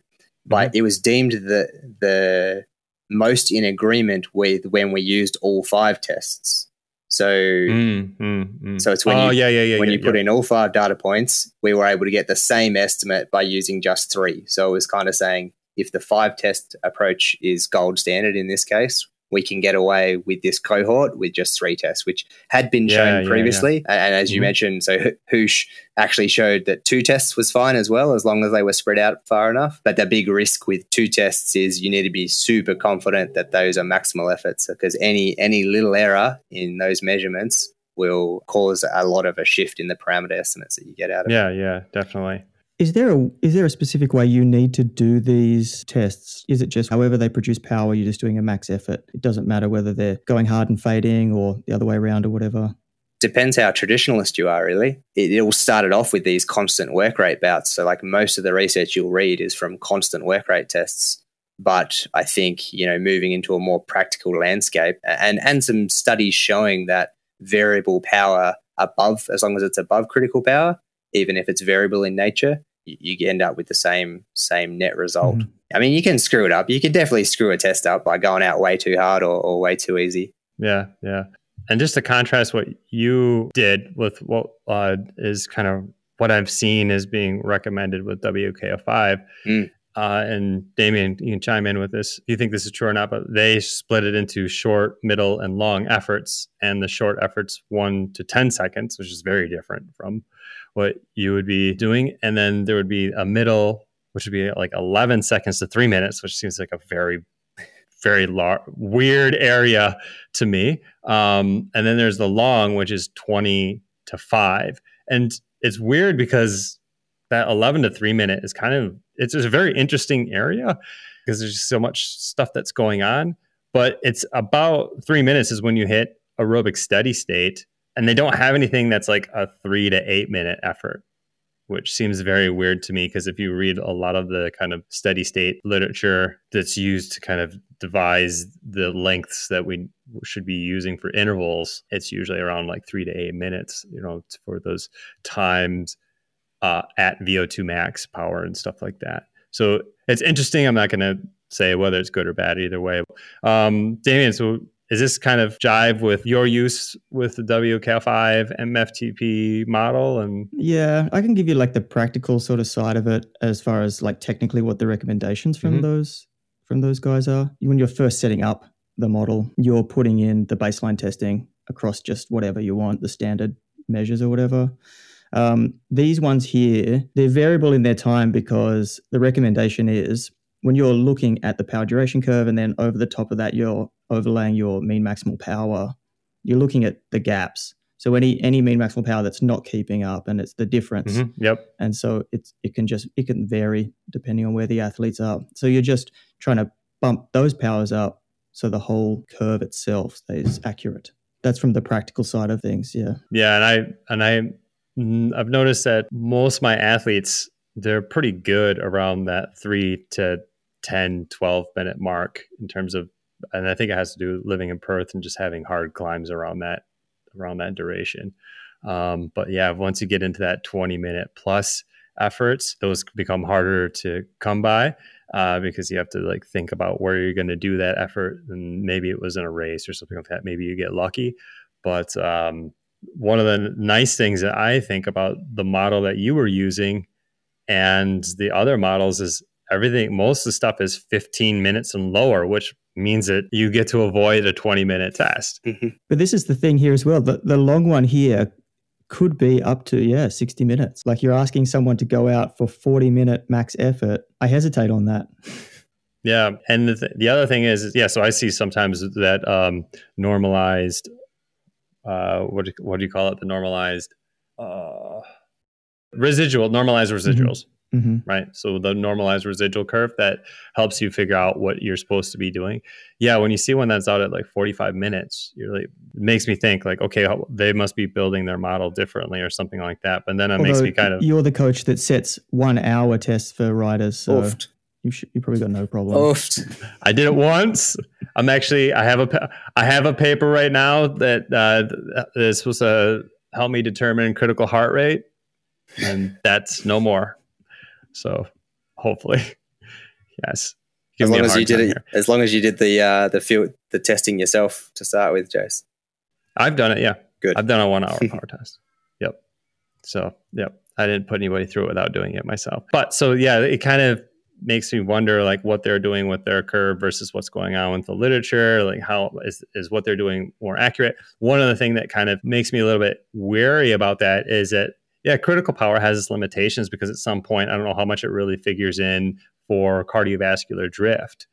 but mm-hmm. it was deemed the the most in agreement with when we used all five tests. So, mm, mm, mm. so it's when oh, you, yeah, yeah, yeah, when you put in all five data points, we were able to get the same estimate by using just three. So it was kind of saying if the five test approach is gold standard in this case, we can get away with this cohort with just three tests, which had been Yeah, shown yeah, previously. And, and as you Mhm. mentioned, so Housh actually showed that two tests was fine as well, as long as they were spread out far enough. But the big risk with two tests is you need to be super confident that those are maximal efforts because any any little error in those measurements will cause a lot of a shift in the parameter estimates that you get out of it. Yeah, yeah, definitely. Is there a is there a specific way you need to do these tests? Is it just however they produce power, you're just doing a max effort? It doesn't matter whether they're going hard and fading or the other way around or whatever. depends how traditionalist you are, really. It, it all started off with these constant work rate bouts. So, like most of the research you'll read is from constant work rate tests. But I think, you know, moving into a more practical landscape and, and some studies showing that variable power above, as long as it's above critical power, even if it's variable in nature, you, you end up with the same same net result. Mhm. I mean, you can screw it up. You can definitely screw a test up by going out way too hard or, or way too easy. Yeah, yeah. And just to contrast what you did with what uh, is kind of what I've seen is being recommended with WKO5. Mm. Uh, and Damien, you can chime in with this if you think this is true or not, but they split it into short, middle, and long efforts. And the short efforts, one to 10 seconds, which is very different from what you would be doing. And then there would be a middle, which would be like 11 seconds to three minutes, which seems like a very, very lar- weird area to me. Um, and then there's the long, which is 20 to five. And it's weird because that 11 to three minute is kind of, it's just a very interesting area because there's so much stuff that's going on. But it's about three minutes is when you hit aerobic steady state. And they don't have anything that's like a three to eight minute effort which seems very weird to me because if you read a lot of the kind of steady state literature that's used to kind of devise the lengths that we should be using for intervals, it's usually around like three to eight minutes, you know, for those times uh, at VO2 max power and stuff like that. So it's interesting. I'm not going to say whether it's good or bad either way. Um, Damien, so is this kind of jive with your use with the WKO5 MFTP model? And Yeah, I can give you like the practical sort of side of it as far as like technically what the recommendations from Mhm. those from those guys are. When you're first setting up the model, you're putting in the baseline testing across just whatever you want, the standard measures or whatever. Um, these ones here, they're variable in their time because the recommendation is when you're looking at the power duration curve and then over the top of that you're overlaying your mean maximal power, you're looking at the gaps. So any any mean maximal power that's not keeping up and it's the difference. Mhm, yep, And so it's it can just it can vary depending on where the athletes are. So you're just trying to bump those powers up so the whole curve itself stays accurate. That's from the practical side of things, yeah. Yeah, and I and I I've noticed that most of my athletes they're pretty good around that 3 to 10 12 minute mark in terms of and I think it has to do with living in Perth and just having hard climbs around that around that duration. Um, but yeah, once you get into that 20 minute plus efforts, those become harder to come by uh, because you have to like think about where you're going to do that effort. And maybe it was in a race or something like that. Maybe you get lucky. But um, one of the nice things that I think about the model that you were using and the other models is everything, most of the stuff is 15 minutes and lower, which means that you get to avoid a 20 minute test. But this is the thing here as well. The the long one here could be up to yeah, 60 minutes. Like you're asking someone to go out for 40 minute max effort. I hesitate on that. Yeah, and the, th- the other thing is, is, yeah. So I see sometimes that um, normalized, uh, what do, what do you call it? The normalized uh, residual, normalized residuals, hmm right? So the normalized residual curve that helps you figure out what you're supposed to be doing. Yeah, when you see one that's out at like 45 minutes, you're like, it makes me think like, okay, they must be building their model differently or something like that. But then it makes me kind of You're the coach that sets one hour tests for riders. So. You, sh- you probably got no problem. Oofed. I did it once. I'm actually I have a pa- I have a paper right now that uh, is supposed to help me determine critical heart rate, and that's no more. So hopefully, yes. Give As long as you did it, here. as long as you did the uh, the field the testing yourself to start with, Jace. I've done it. Yeah, Good. I've done a one hour power test. Yep. So yep, I didn't put anybody through it without doing it myself. But so yeah, it kind of makes me wonder like what they're doing with their curve versus what's going on with the literature like how is, is what they're doing more accurate? One of the things that kind of makes me a little bit wary about that is that yeah critical power has its limitations because at some point i don't know how much it really figures in for cardiovascular drift.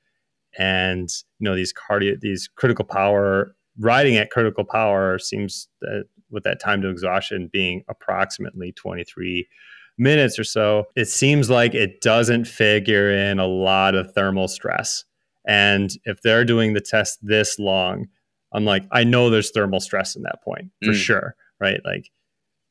And you know these cardio these critical power riding at critical power seems that with that time to exhaustion being approximately 23 minutes or so, it seems like it doesn't figure in a lot of thermal stress. And if they're doing the test this long, I'm like, I know there's thermal stress in that point for mm. sure, right? Like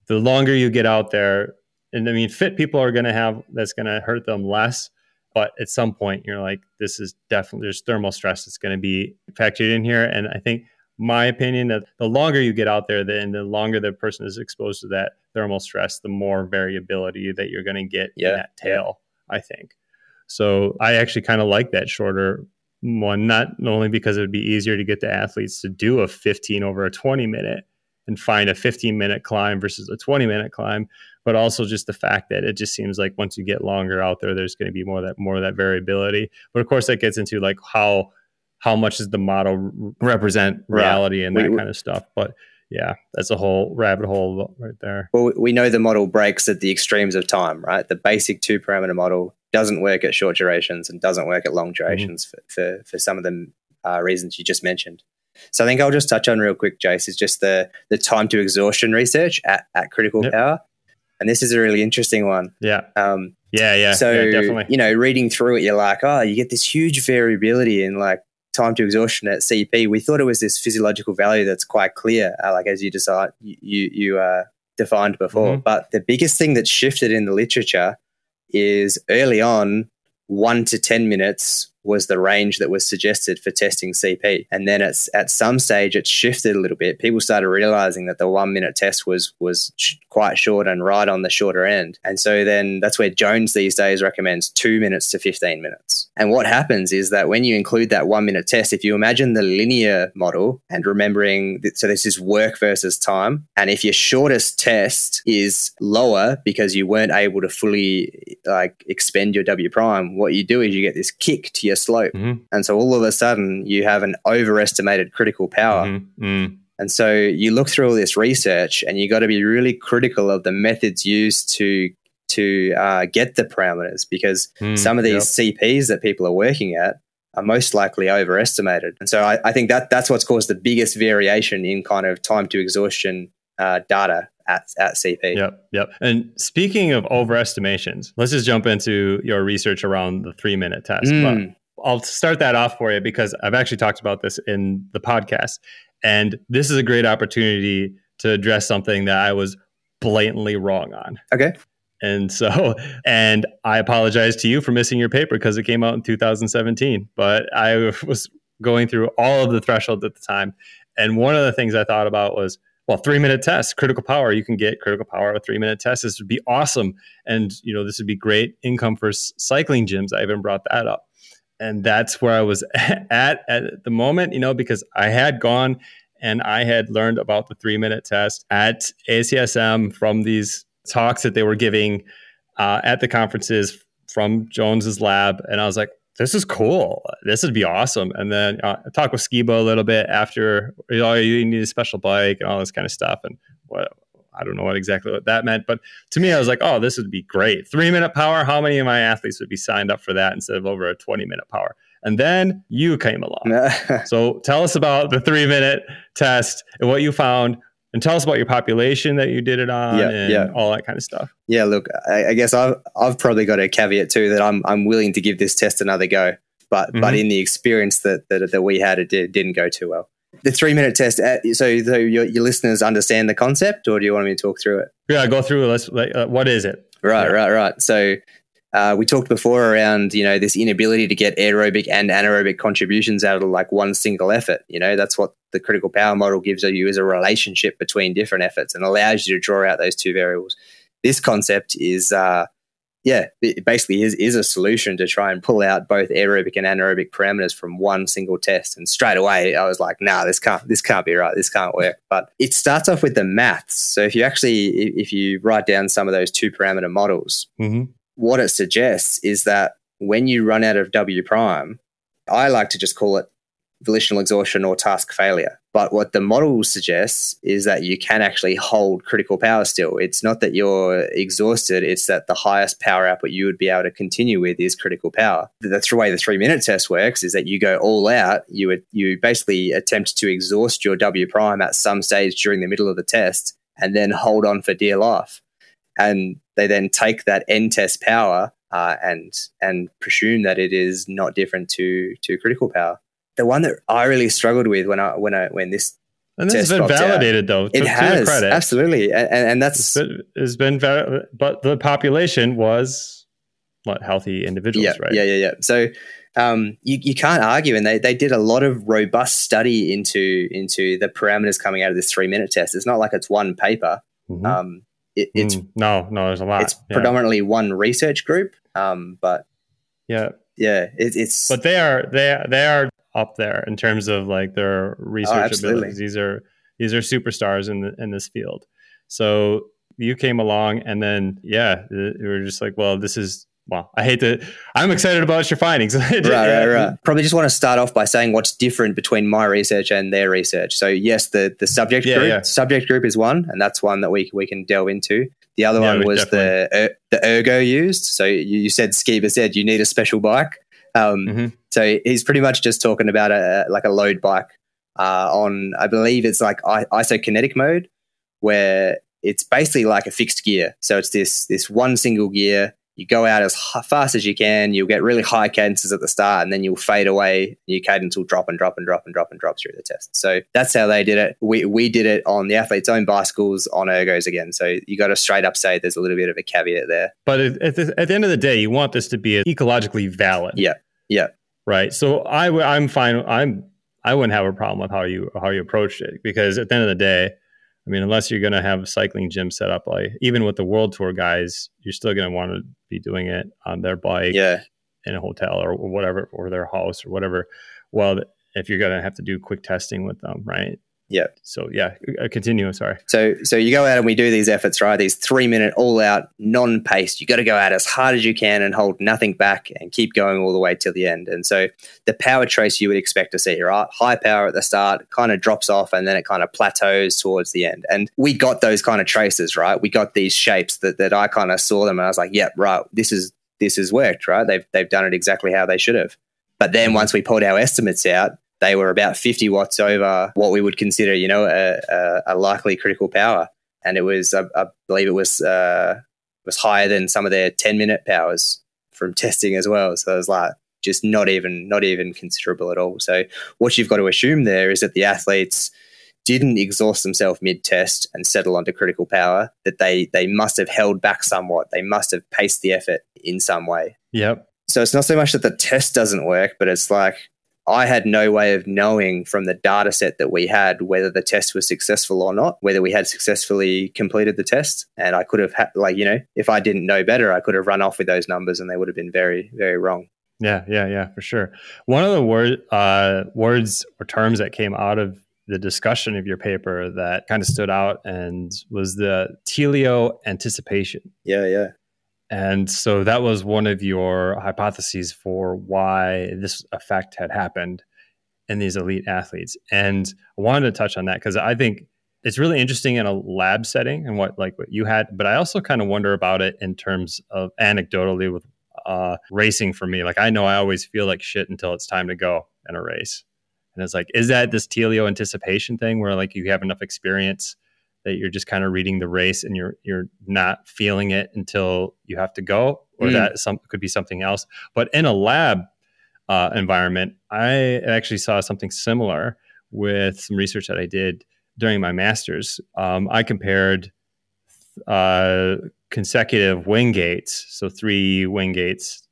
the longer you get out there, and I mean, fit people are going to have that's going to hurt them less. But at some point, you're like, this is definitely there's thermal stress that's going to be factored in here. And I think my opinion that the longer you get out there, then the longer the person is exposed to that thermal stress, the more variability that you're going to get yeah. in that tail. I think. So I actually kind of like that shorter one, not only because it would be easier to get the athletes to do a 15 over a 20 minute and find a 15 minute climb versus a 20 minute climb, but also just the fact that it just seems like once you get longer out there, there's going to be more of that more of that variability. But of course, that gets into like how how much does the model represent reality right. and that we, kind of stuff. But yeah, that's a whole rabbit hole right there. Well, we know the model breaks at the extremes of time, right? The basic two parameter model doesn't work at short durations and doesn't work at long mm-hmm. durations mm-hmm. for, for, for, some of the uh, reasons you just mentioned. So I think I'll just touch on real quick, Jace, is just the, the time to exhaustion research at, at critical yep. power. And this is a really interesting one. Yeah. Um, yeah, yeah. So, yeah, definitely. you know, reading through it, you're like, oh, you get this huge variability in like time to exhaustion at CP, we thought it was this physiological value that's quite clear, uh, like as you decide you you uh, defined before. Mm-hmm. But the biggest thing that shifted in the literature is early on, one to ten minutes was the range that was suggested for testing CP. And then it's at some stage it shifted a little bit. People started realizing that the one minute test was was sh- quite short and right on the shorter end. And so then that's where Jones these days recommends two minutes to 15 minutes. And what happens is that when you include that one minute test, if you imagine the linear model and remembering, so this is work versus time. And if your shortest test is lower because you weren't able to fully like expend your W prime, what you do is you get this kick to your slope. Mm-hmm. And so all of a sudden you have an overestimated critical power. Mm-hmm. Mm. And so you look through all this research and you got to be really critical of the methods used to to uh, get the parameters because mm, some of these yep. CPs that people are working at are most likely overestimated. And so I, I, think that that's what's caused the biggest variation in kind of time to exhaustion uh, data at, at CP. Yep, yep. And speaking of overestimations, let's just jump into your research around the three minute test. Mm. I'll start that off for you because I've actually talked about this in the podcast. And this is a great opportunity to address something that I was blatantly wrong on. Okay. And so, and I apologize to you for missing your paper because it came out in 2017. But I was going through all of the thresholds at the time. And one of the things I thought about was, well, three minute test, critical power. You can get critical power a three minute test. This would be awesome. And, you know, this would be great income for cycling gyms. I even brought that up and that's where I was at at the moment, you know, because I had gone and I had learned about the three minute test at ACSM from these talks that they were giving uh, at the conferences from Jones's lab, and I was like, this is cool. This would be awesome. And then uh, I talked with Skiba a little bit after, you know, you need a special bike and all this kind of stuff. And what I don't know what exactly what that meant, but to me, I was like, oh, this would be great. Three minute power. How many of my athletes would be signed up for that instead of over a 20 minute power? And then you came along. so tell us about the three minute test and what you found. And tell us about your population that you did it on yeah, and yeah. all that kind of stuff. Yeah, look, I, I, guess I've, I've probably got a caveat too that I'm, I'm willing to give this test another go. But, mm-hmm. but in the experience that, that, that we had, it did, didn't go too well the three minute test. Uh, so, so your, your, listeners understand the concept, or do you want me to talk through it? Yeah, go through. Let's. Like, uh, what is it? Right, yeah. right, right. So. Uh, we talked before around you know this inability to get aerobic and anaerobic contributions out of like one single effort. You know that's what the critical power model gives you is a relationship between different efforts and allows you to draw out those two variables. This concept is uh, yeah, it basically is, is a solution to try and pull out both aerobic and anaerobic parameters from one single test. And straight away, I was like, nah, this can't, this can't be right. This can't work. But it starts off with the maths. So if you actually, if you write down some of those two parameter models, mm-hmm. what it suggests is that when you run out of W prime, I like to just call it volitional exhaustion or task failure. But what the model suggests is that you can actually hold critical power still. It's not that you're exhausted, it's that the highest power output you would be able to continue with is critical power. The, the way the three minute test works is that you go all out, you, you basically attempt to exhaust your W prime at some stage during the middle of the test and then hold on for dear life. And they then take that end test power uh, and and presume that it is not different to to critical power the one that I really struggled with when I when I when this and this has been validated out, though. it has absolutely, and, and that's it's been, it's been but the population was what healthy individuals, yeah, right? Yeah, yeah, yeah. So um, you, you can't argue, and they, they did a lot of robust study into into the parameters coming out of this three minute test. It's not like it's one paper. Mm-hmm. Um, it, it's mm, no, no, there's a lot. It's yeah. predominantly one research group, um, but yeah, yeah, it, it's. But they are they they are up there in terms of like their oh, research oh, abilities. These are these are superstars in the, in this field. So you came along, and then yeah, you were just like, well, this is well, I hate to. I'm excited about your findings. right, right, right. Probably just want to start off by saying what's different between my research and their research. So yes, the the subject yeah, group yeah. subject group is one, and that's one that we we can delve into. The other yeah, one was definitely. the the ergo used. So you, you said Skiba said you need a special bike. Um, mm-hmm. So he's pretty much just talking about a like a Lode bike uh, on, I believe it's like isokinetic mode, where it's basically like a fixed gear. So it's this this one single gear. You go out as fast as you can. You'll get really high cadences at the start, and then you'll fade away. Your cadence will drop and drop and drop and drop and drop through the test. So that's how they did it. We we did it on the athlete's own bicycles on ergos again. So you got to straight up say there's a little bit of a caveat there. But at the, at the end of the day, you want this to be ecologically valid. Yeah. Yeah. Right. So I I'm fine. I'm I wouldn't have a problem with how you how you approached it because at the end of the day, I mean, unless you're going to have a cycling gym set up, like even with the World Tour guys, you're still going to want to be doing it on their bike, yeah, in a hotel or, or whatever, or their house or whatever. Well, if you're going to have to do quick testing with them, right? Yeah. So yeah, uh, continue. Sorry. So so you go out and we do these efforts, right? These three minute all out non paced. You got to go out as hard as you can and hold nothing back and keep going all the way till the end. And so the power trace you would expect to see, right? High power at the start, kind of drops off, and then it kind of plateaus towards the end. And we got those kind of traces, right? We got these shapes that that I kind of saw them, and I was like, yeah, right. This is this has worked, right? They've they've done it exactly how they should have. But then once we pulled our estimates out, they were about 50 watts over what we would consider, you know, a, a, a likely critical power. And it was, I, I believe it was, uh, was higher than some of their 10 minute powers from testing as well. So it was like just not even, not even considerable at all. So what you've got to assume there is that the athletes didn't exhaust themselves mid test and settle onto critical power, that they, they must have held back somewhat. They must have paced the effort in some way. Yep. So it's not so much that the test doesn't work, but it's like I had no way of knowing from the data set that we had whether the test was successful or not, whether we had successfully completed the test. And I could have had, like, you know, if I didn't know better, I could have run off with those numbers and they would have been very, very wrong. Yeah, yeah, yeah, for sure. One of the word, uh, words or terms that came out of the discussion of your paper that kind of stood out and was the teleo anticipation. Yeah, yeah. And so that was one of your hypotheses for why this effect had happened in these elite athletes. And I wanted to touch on that because I think it's really interesting in a lab setting and what like what you had, but I also kind of wonder about it in terms of anecdotally with uh, racing for me. Like I know I always feel like shit until it's time to go in a race. And it's like, is that this teleoanticipation thing where like you have enough experience that you're just kind of reading the race and you're you're not feeling it until you have to go, or mm. that some could be something else. But in a lab uh, environment, I actually saw something similar with some research that I did during my master's. Um, I compared uh, consecutive Wingates, so three Wingates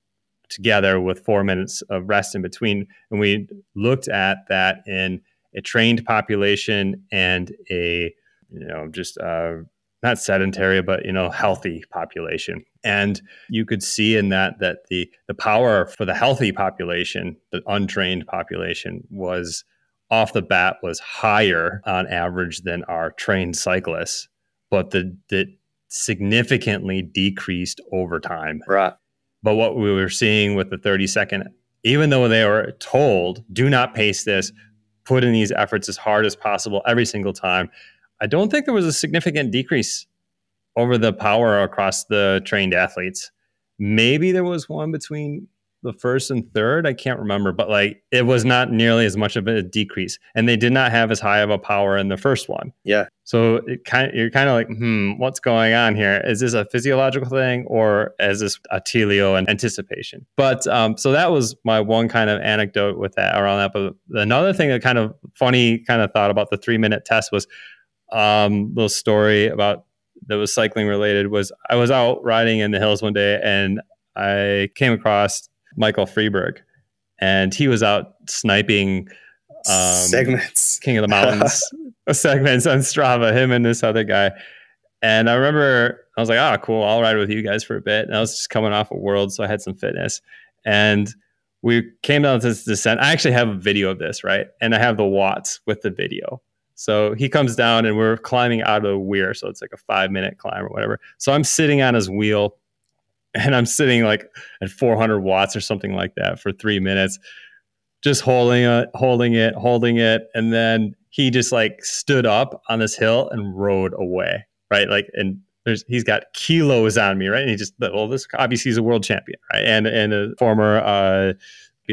together with four minutes of rest in between, and we looked at that in a trained population and a you know, just uh, not sedentary, but you know, healthy population. And you could see in that that the the power for the healthy population, the untrained population, was off the bat was higher on average than our trained cyclists, but the the significantly decreased over time. Right. But what we were seeing with the 30 second, even though they were told, do not pace this, put in these efforts as hard as possible every single time, I don't think there was a significant decrease over the power across the trained athletes. Maybe there was one between the first and third. I can't remember, but like it was not nearly as much of a decrease, and they did not have as high of a power in the first one. Yeah. So it kind of, you're kind of like, hmm, what's going on here? Is this a physiological thing or is this a teleo and anticipation? But um, so that was my one kind of anecdote with that around that. But another thing that kind of funny kind of thought about the three minute test was um, little story about that was cycling related was I was out riding in the hills one day and I came across Michael Freiberg, and he was out sniping um, segments, King of the Mountains segments on Strava. Him and this other guy, and I remember I was like, "Oh, cool! I'll ride with you guys for a bit." And I was just coming off a world, so I had some fitness, and we came down to this descent. I actually have a video of this, right? And I have the watts with the video. So he comes down and we're climbing out of the weir. So it's like a five minute climb or whatever. So I'm sitting on his wheel and I'm sitting like at 400 watts or something like that for three minutes, just holding it, holding it, holding it, and then he just like stood up on this hill and rode away, right? Like, and there's he's got kilos on me, right? And he just well, this obviously he's a world champion, right? And and a former uh,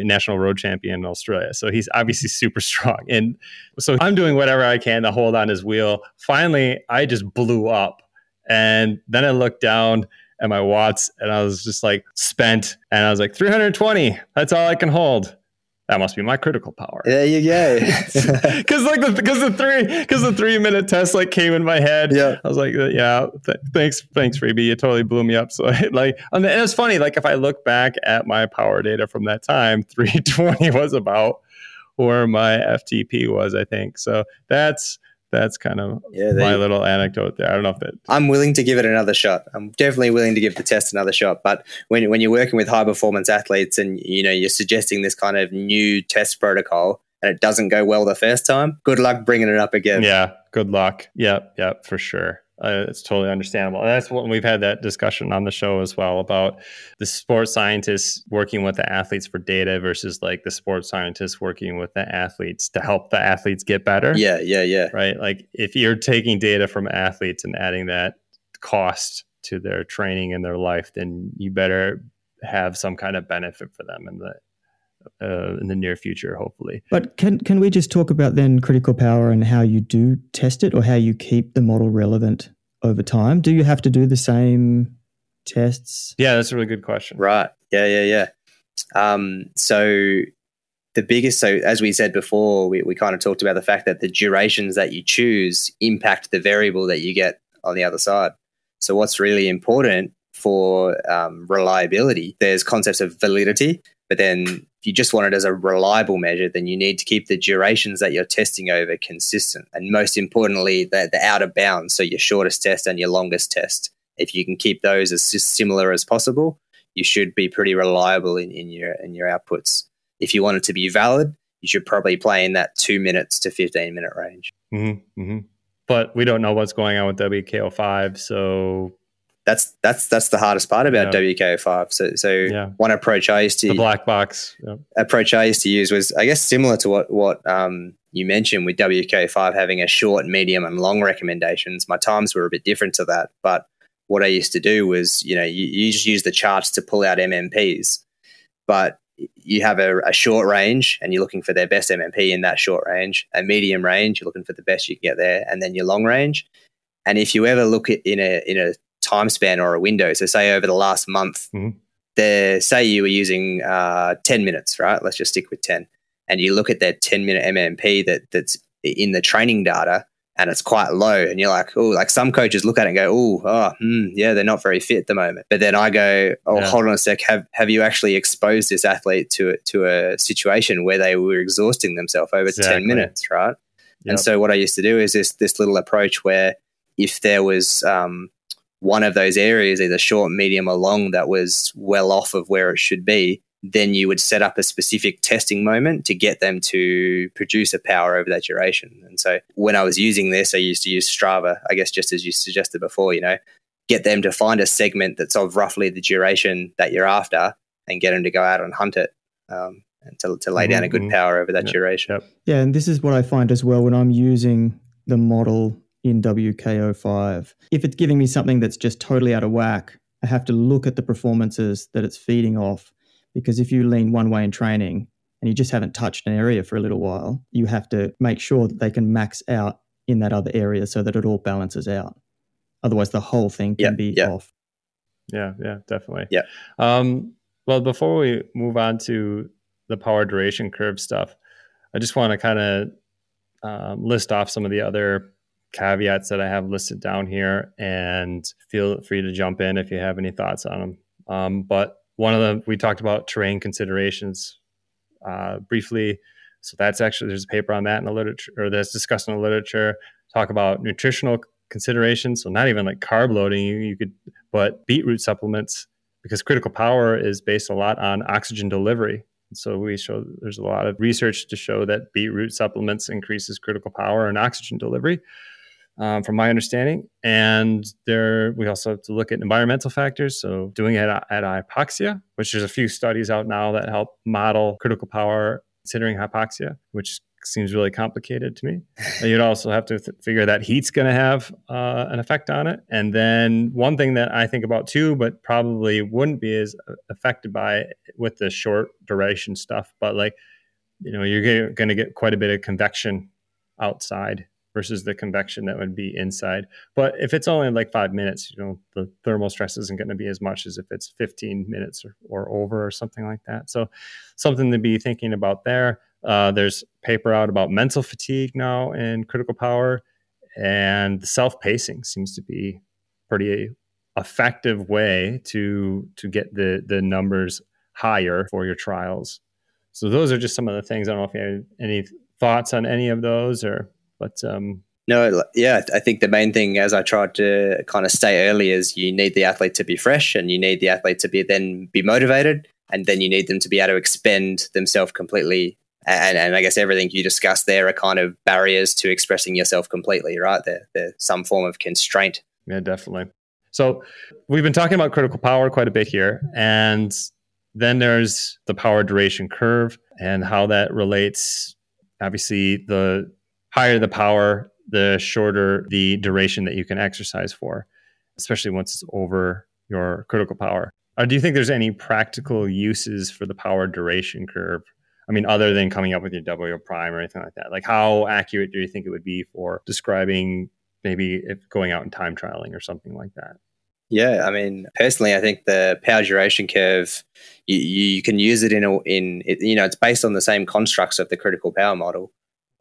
national road champion in Australia, so he's obviously super strong. And so I'm doing whatever I can to hold on his wheel. Finally, I just blew up, and then I looked down at my watts and I was just like spent and I was like 320 that's all I can hold that must be my critical power. There you go. Because like the because the three because the three minute test like came in my head. Yeah. I was like uh, yeah th- thanks thanks freebie you totally blew me up. So I, like and it's funny like if I look back at my power data from that time 320 was about where my FTP was I think. So that's that's kind of yeah, my little anecdote there. I don't know if that. I'm willing to give it another shot. I'm definitely willing to give the test another shot. But when when you're working with high performance athletes and you know you're suggesting this kind of new test protocol and it doesn't go well the first time, good luck bringing it up again. Yeah, good luck. Yep, yep, for sure. Uh, it's totally understandable. And that's what we've had that discussion on the show as well about the sports scientists working with the athletes for data versus like the sports scientists working with the athletes to help the athletes get better. Yeah, yeah, yeah. Right. Like if you're taking data from athletes and adding that cost to their training and their life, then you better have some kind of benefit for them in the uh, in the near future, hopefully. But can can we just talk about then critical power and how you do test it, or how you keep the model relevant over time? Do you have to do the same tests? Yeah, that's a really good question. Right. Yeah, yeah, yeah. Um, so the biggest, so as we said before, we, we kind of talked about the fact that the durations that you choose impact the variable that you get on the other side. So what's really important for um, reliability, there's concepts of validity, but then if you just want it as a reliable measure, then you need to keep the durations that you're testing over consistent. And most importantly, the, the outer bounds, so your shortest test and your longest test. If you can keep those as similar as possible, you should be pretty reliable in, in your in your outputs. If you want it to be valid, you should probably play in that two minutes to 15 minute range. Mm-hmm, mm-hmm. But we don't know what's going on with WKO5, so that's that's that's the hardest part about yeah. WKO5. So so yeah. one approach I used to the black box approach I used to use was I guess similar to what what um, you mentioned with WKO5 having a short, medium, and long recommendations. My times were a bit different to that, but what I used to do was you know you, you just use the charts to pull out MMPs, but you have a, a, short range and you're looking for their best MMP in that short range, a medium range, you're looking for the best you can get there, and then your long range. And if you ever look at in a in a time span or a window. So, say over the last month, mm-hmm. the say you were using uh, ten minutes, right? Let's just stick with ten, and you look at that ten minute MMP that that's in the training data, and it's quite low, and you're like, oh, like some coaches look at it and go, oh, oh, hmm, yeah, they're not very fit at the moment. But then I go, oh, yeah. hold on a sec, have have you actually exposed this athlete to to a situation where they were exhausting themselves over exactly. ten minutes, right? Yep. And so what I used to do is this this little approach where if there was um, one of those areas, either short, medium, or long, that was well off of where it should be, then you would set up a specific testing moment to get them to produce a power over that duration. And so when I was using this, I used to use Strava, I guess just as you suggested before, you know, get them to find a segment that's of roughly the duration that you're after and get them to go out and hunt it um, and to, to lay down a good Mhm. power over that Yep. duration. Yep. Yeah, and this is what I find as well when I'm using the model in WKO5. If it's giving me something that's just totally out of whack, I have to look at the performances that it's feeding off. Because if you lean one way in training and you just haven't touched an area for a little while, you have to make sure that they can max out in that other area so that it all balances out. Otherwise, the whole thing can Yeah, be yeah. off. Yeah, yeah, definitely. Yeah. Um, well, before we move on to the power duration curve stuff, I just want to kind of um, list off some of the other caveats that I have listed down here, and feel free to jump in if you have any thoughts on them. Um, but one of them we talked about terrain considerations uh, briefly. So that's actually there's a paper on that in the literature, or that's discussed in the literature. Talk about nutritional considerations. So not even like carb loading. You, you could but beetroot supplements because critical power is based a lot on oxygen delivery so we show there's a lot of research to show that beetroot supplements increases critical power and oxygen delivery um, from my understanding. And there we also have to look at environmental factors. So doing it at, at hypoxia which there's a few studies out now that help model critical power considering hypoxia which seems really complicated to me. And you'd also have to th- figure that heat's going to have uh, an effect on it. And then one thing that I think about too, but probably wouldn't be as uh, affected by it with the short duration stuff, but like, you know, you're going to get quite a bit of convection outside versus the convection that would be inside. But if it's only like five minutes, you know, the thermal stress isn't going to be as much as if it's 15 minutes or, or over or something like that. So something to be thinking about there. Uh, there's paper out about mental fatigue now in critical power, and self pacing seems to be pretty effective way to to get the the numbers higher for your trials. So those are just some of the things. I don't know if you have any thoughts on any of those, or but um, No, yeah, I think the main thing, as I tried to kind of say earlier, is you need the athlete to be fresh, and you need the athlete to be then be motivated, and then you need them to be able to expend themselves completely. And, and I guess everything you discussed there are kind of barriers to expressing yourself completely, right? They're, they're some form of constraint. Yeah, definitely. So we've been talking about critical power quite a bit here. And then there's the power duration curve and how that relates. Obviously, the higher the power, the shorter the duration that you can exercise for, especially once it's over your critical power. Uh, do you think there's any practical uses for the power duration curve? I mean, other than coming up with your W prime or anything like that. Like, how accurate do you think it would be for describing maybe if going out and time trialing or something like that? Yeah, I mean, personally, I think the power duration curve, you, you can use it in a, in it, you know, it's based on the same constructs of the critical power model,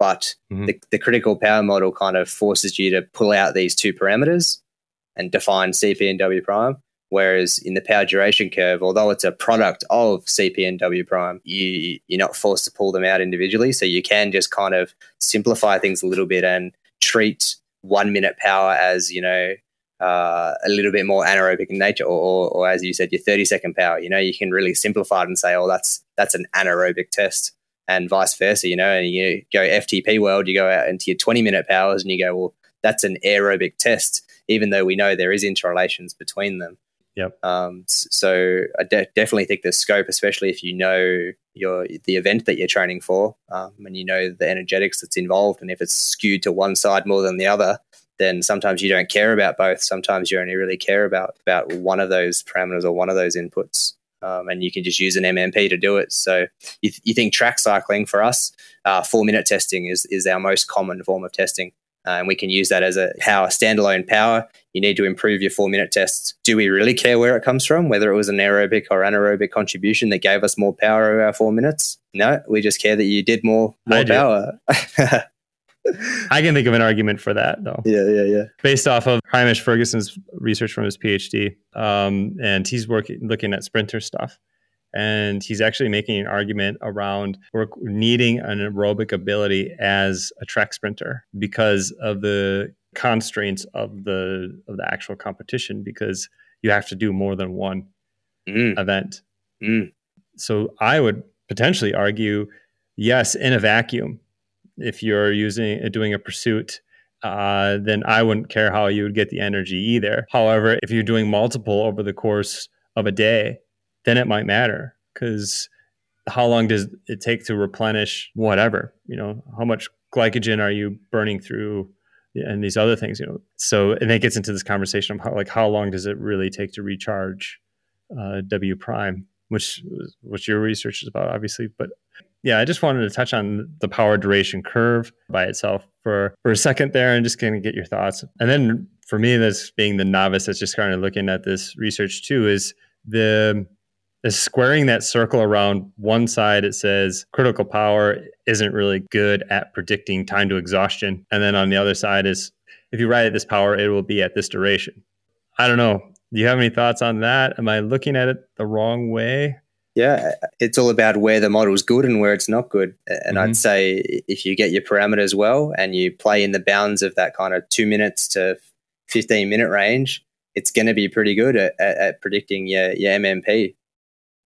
but Mhm. the, the critical power model kind of forces you to pull out these two parameters and define CP and W prime. Whereas in the power duration curve, although it's a product of CP and W prime, you you're not forced to pull them out individually, so you can just kind of simplify things a little bit and treat one minute power as you know uh, a little bit more anaerobic in nature, or, or, or as you said, your 30 second power. You know, you can really simplify it and say, oh, that's that's an anaerobic test, and vice versa. You know, and you go FTP world, you go out into your 20 minute powers, and you go, well, that's an aerobic test, even though we know there is interrelations between them. Yep. Um, so I de- definitely think there's scope, especially if you know your the event that you're training for, um, and you know the energetics that's involved, and if it's skewed to one side more than the other, then sometimes you don't care about both. Sometimes you only really care about about one of those parameters or one of those inputs, um, and you can just use an MMP to do it. So you, th- you think track cycling for us, uh, four minute testing is is our most common form of testing. Uh, and we can use that as a power standalone power. You need to improve your four minute tests. Do we really care where it comes from, whether it was an aerobic or anaerobic contribution that gave us more power over our four minutes? No, we just care that you did more more power. I can think of an argument for that though. yeah, yeah, yeah. based off of Hamish Ferguson's research from his PhD, um, and he's working looking at sprinter stuff, and he's actually making an argument around work needing an aerobic ability as a track sprinter because of the constraints of the of the actual competition because you have to do more than one Mm, event. mm. So I would potentially argue, yes, in a vacuum, if you're using doing a pursuit uh, then I wouldn't care how you would get the energy either. However, if you're doing multiple over the course of a day, then it might matter because how long does it take to replenish whatever? You know, how much glycogen are you burning through and these other things, you know? So, and it gets into this conversation of how, like, how long does it really take to recharge uh, W prime, which, which your research is about, obviously. But yeah, I just wanted to touch on the power duration curve by itself for, for a second there and just kind of get your thoughts. And then for me, that's being the novice that's just kind of looking at this research too, is the is squaring that circle around one side it says critical power isn't really good at predicting time to exhaustion. And then on the other side is if you ride at this power it will be at this duration. I don't know. Do you have any thoughts on that? Am i looking at it the wrong way yeah it's all about where the model is good and where it's not good and mm-hmm. i'd say if you get your parameters well and you play in the bounds of that kind of two minutes to 15 minute range it's going to be pretty good at, at, at predicting your, your mmp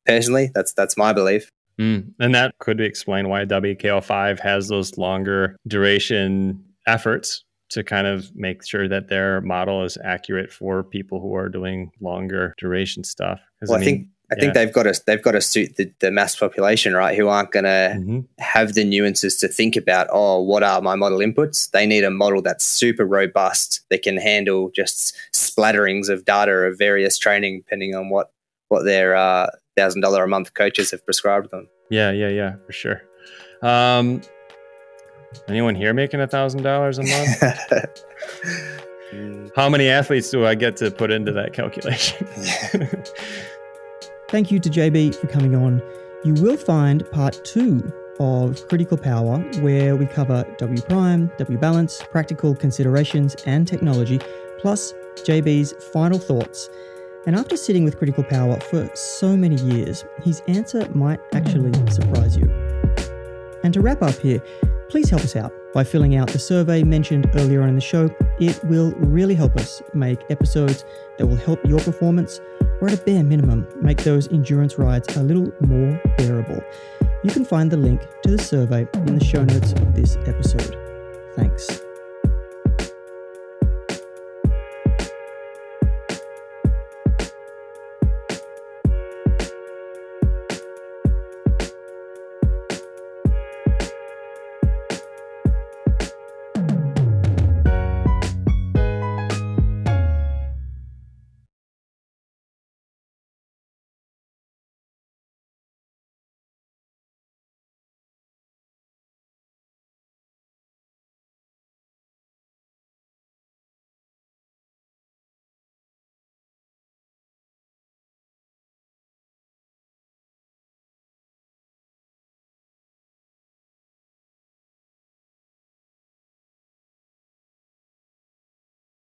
personally. That's that's my belief. Mm. And that could explain why WKO5 has those longer duration efforts to kind of make sure that their model is accurate for people who are doing longer duration stuff. Well, I, mean, I think I yeah. think they've got to they've got to suit the, the mass population, right? Who aren't going to mm-hmm. have the nuances to think about. Oh, what are my model inputs? They need a model that's super robust that can handle just splatterings of data of various training, depending on what what their uh, thousand dollar a month coaches have prescribed them. Yeah, yeah, yeah, for sure. Um, anyone here making a thousand dollars a month? How many athletes do I get to put into that calculation? Thank you to JB for coming on. You will find part two of Critical Power, where we cover W prime, W balance, practical considerations, and technology, plus JB's final thoughts and after sitting with Critical Power for so many years, his answer might actually surprise you. And to wrap up here, please help us out by filling out the survey mentioned earlier on in the show. It will really help us make episodes that will help your performance, or at a bare minimum, make those endurance rides a little more bearable. You can find the link to the survey in the show notes of this episode. Thanks.